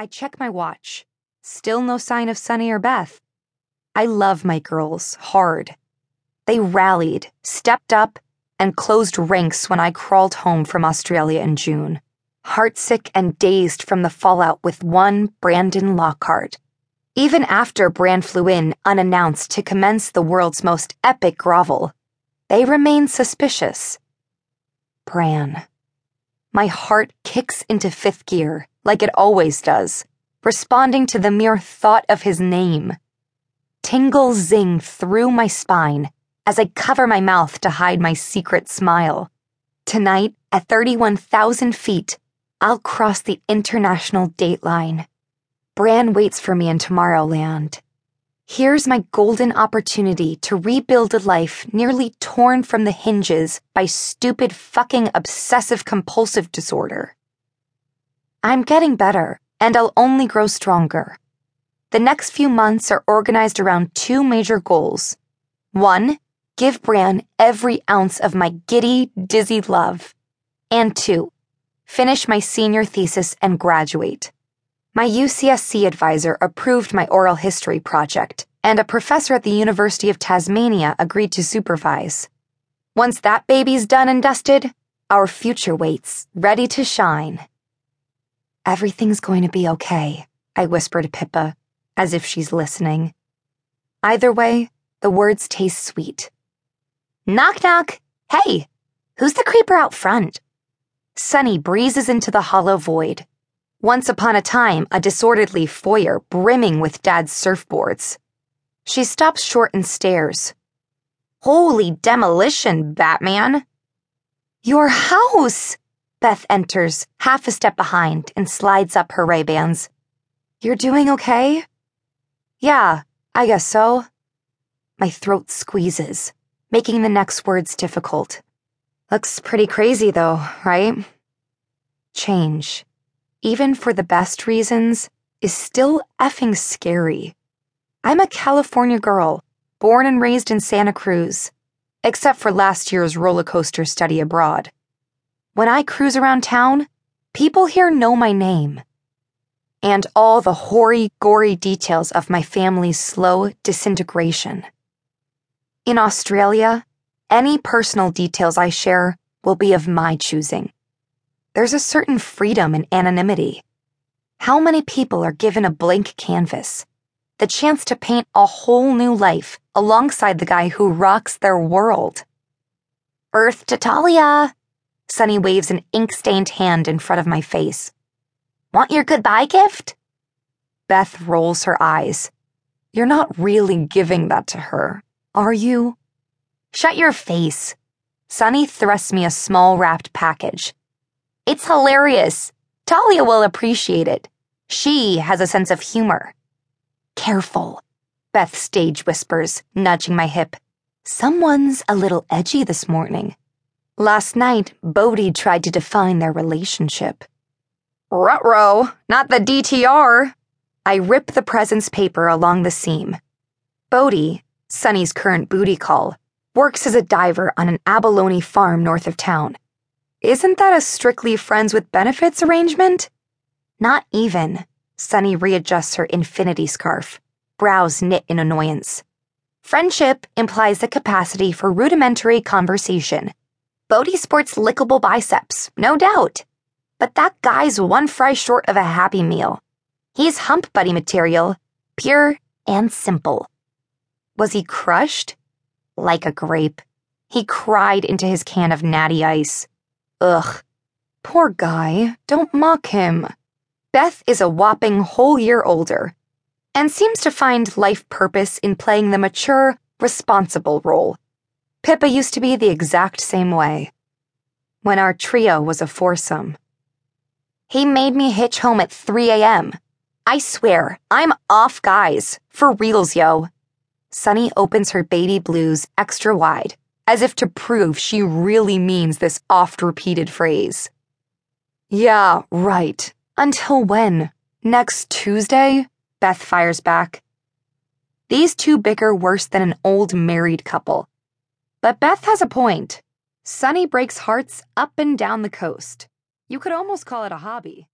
I check my watch. Still no sign of Sunny or Beth. I love my girls hard. They rallied, stepped up, and closed ranks when I crawled home from Australia in June, heartsick and dazed from the fallout with one Brandon Lockhart. Even after Bran flew in unannounced to commence the world's most epic grovel, they remained suspicious. Bran. My heart kicks into fifth gear, like it always does, responding to the mere thought of his name. Tingles zing through my spine as I cover my mouth to hide my secret smile. Tonight, at 31,000 feet, I'll cross the international date line. Bran waits for me in Tomorrowland. Here's my golden opportunity to rebuild a life nearly torn from the hinges by stupid fucking obsessive compulsive disorder. I'm getting better, and I'll only grow stronger. The next few months are organized around two major goals. One, give Bran every ounce of my giddy, dizzy love. And two, finish my senior thesis and graduate. My UCSC advisor approved my oral history project, and a professor at the University of Tasmania agreed to supervise. Once that baby's done and dusted, our future waits, ready to shine. Everything's going to be okay, I whisper to Pippa, as if she's listening. Either way, the words taste sweet. Knock knock! Hey, who's the creeper out front? Sunny breezes into the hollow void. Once upon a time, a disorderly foyer brimming with Dad's surfboards. She stops short and stares. Holy demolition, Batman! Your house! Beth enters, half a step behind, and slides up her Ray-Bans. You're doing okay? Yeah, I guess so. My throat squeezes, making the next words difficult. Looks pretty crazy, though, right? Change even for the best reasons, is still effing scary. I'm a California girl, born and raised in Santa Cruz, except for last year's roller coaster study abroad. When I cruise around town, people here know my name. And all the hoary, gory details of my family's slow disintegration. In Australia, any personal details I share will be of my choosing. There's a certain freedom in anonymity. How many people are given a blank canvas? The chance to paint a whole new life alongside the guy who rocks their world. Earth to Talia! Sunny waves an ink stained hand in front of my face. Want your goodbye gift? Beth rolls her eyes. You're not really giving that to her, are you? Shut your face. Sunny thrusts me a small wrapped package. It's hilarious. Talia will appreciate it. She has a sense of humor. Careful, Beth stage whispers, nudging my hip. Someone's a little edgy this morning. Last night, Bodhi tried to define their relationship. Rutro, not the DTR. I rip the present's paper along the seam. Bodhi, Sunny's current booty call, works as a diver on an abalone farm north of town. Isn't that a strictly friends with benefits arrangement? Not even. Sunny readjusts her infinity scarf, brows knit in annoyance. Friendship implies the capacity for rudimentary conversation. Bodhi sports lickable biceps, no doubt. But that guy's one fry short of a happy meal. He's hump buddy material, pure and simple. Was he crushed? Like a grape. He cried into his can of natty ice. Ugh. Poor guy. Don't mock him. Beth is a whopping whole year older and seems to find life purpose in playing the mature, responsible role. Pippa used to be the exact same way. When our trio was a foursome. He made me hitch home at 3 a.m. I swear, I'm off, guys. For reals, yo. Sunny opens her baby blues extra wide as if to prove she really means this oft repeated phrase. Yeah, right. Until when? Next Tuesday? Beth fires back. These two bicker worse than an old married couple. But Beth has a point. Sunny breaks hearts up and down the coast. You could almost call it a hobby.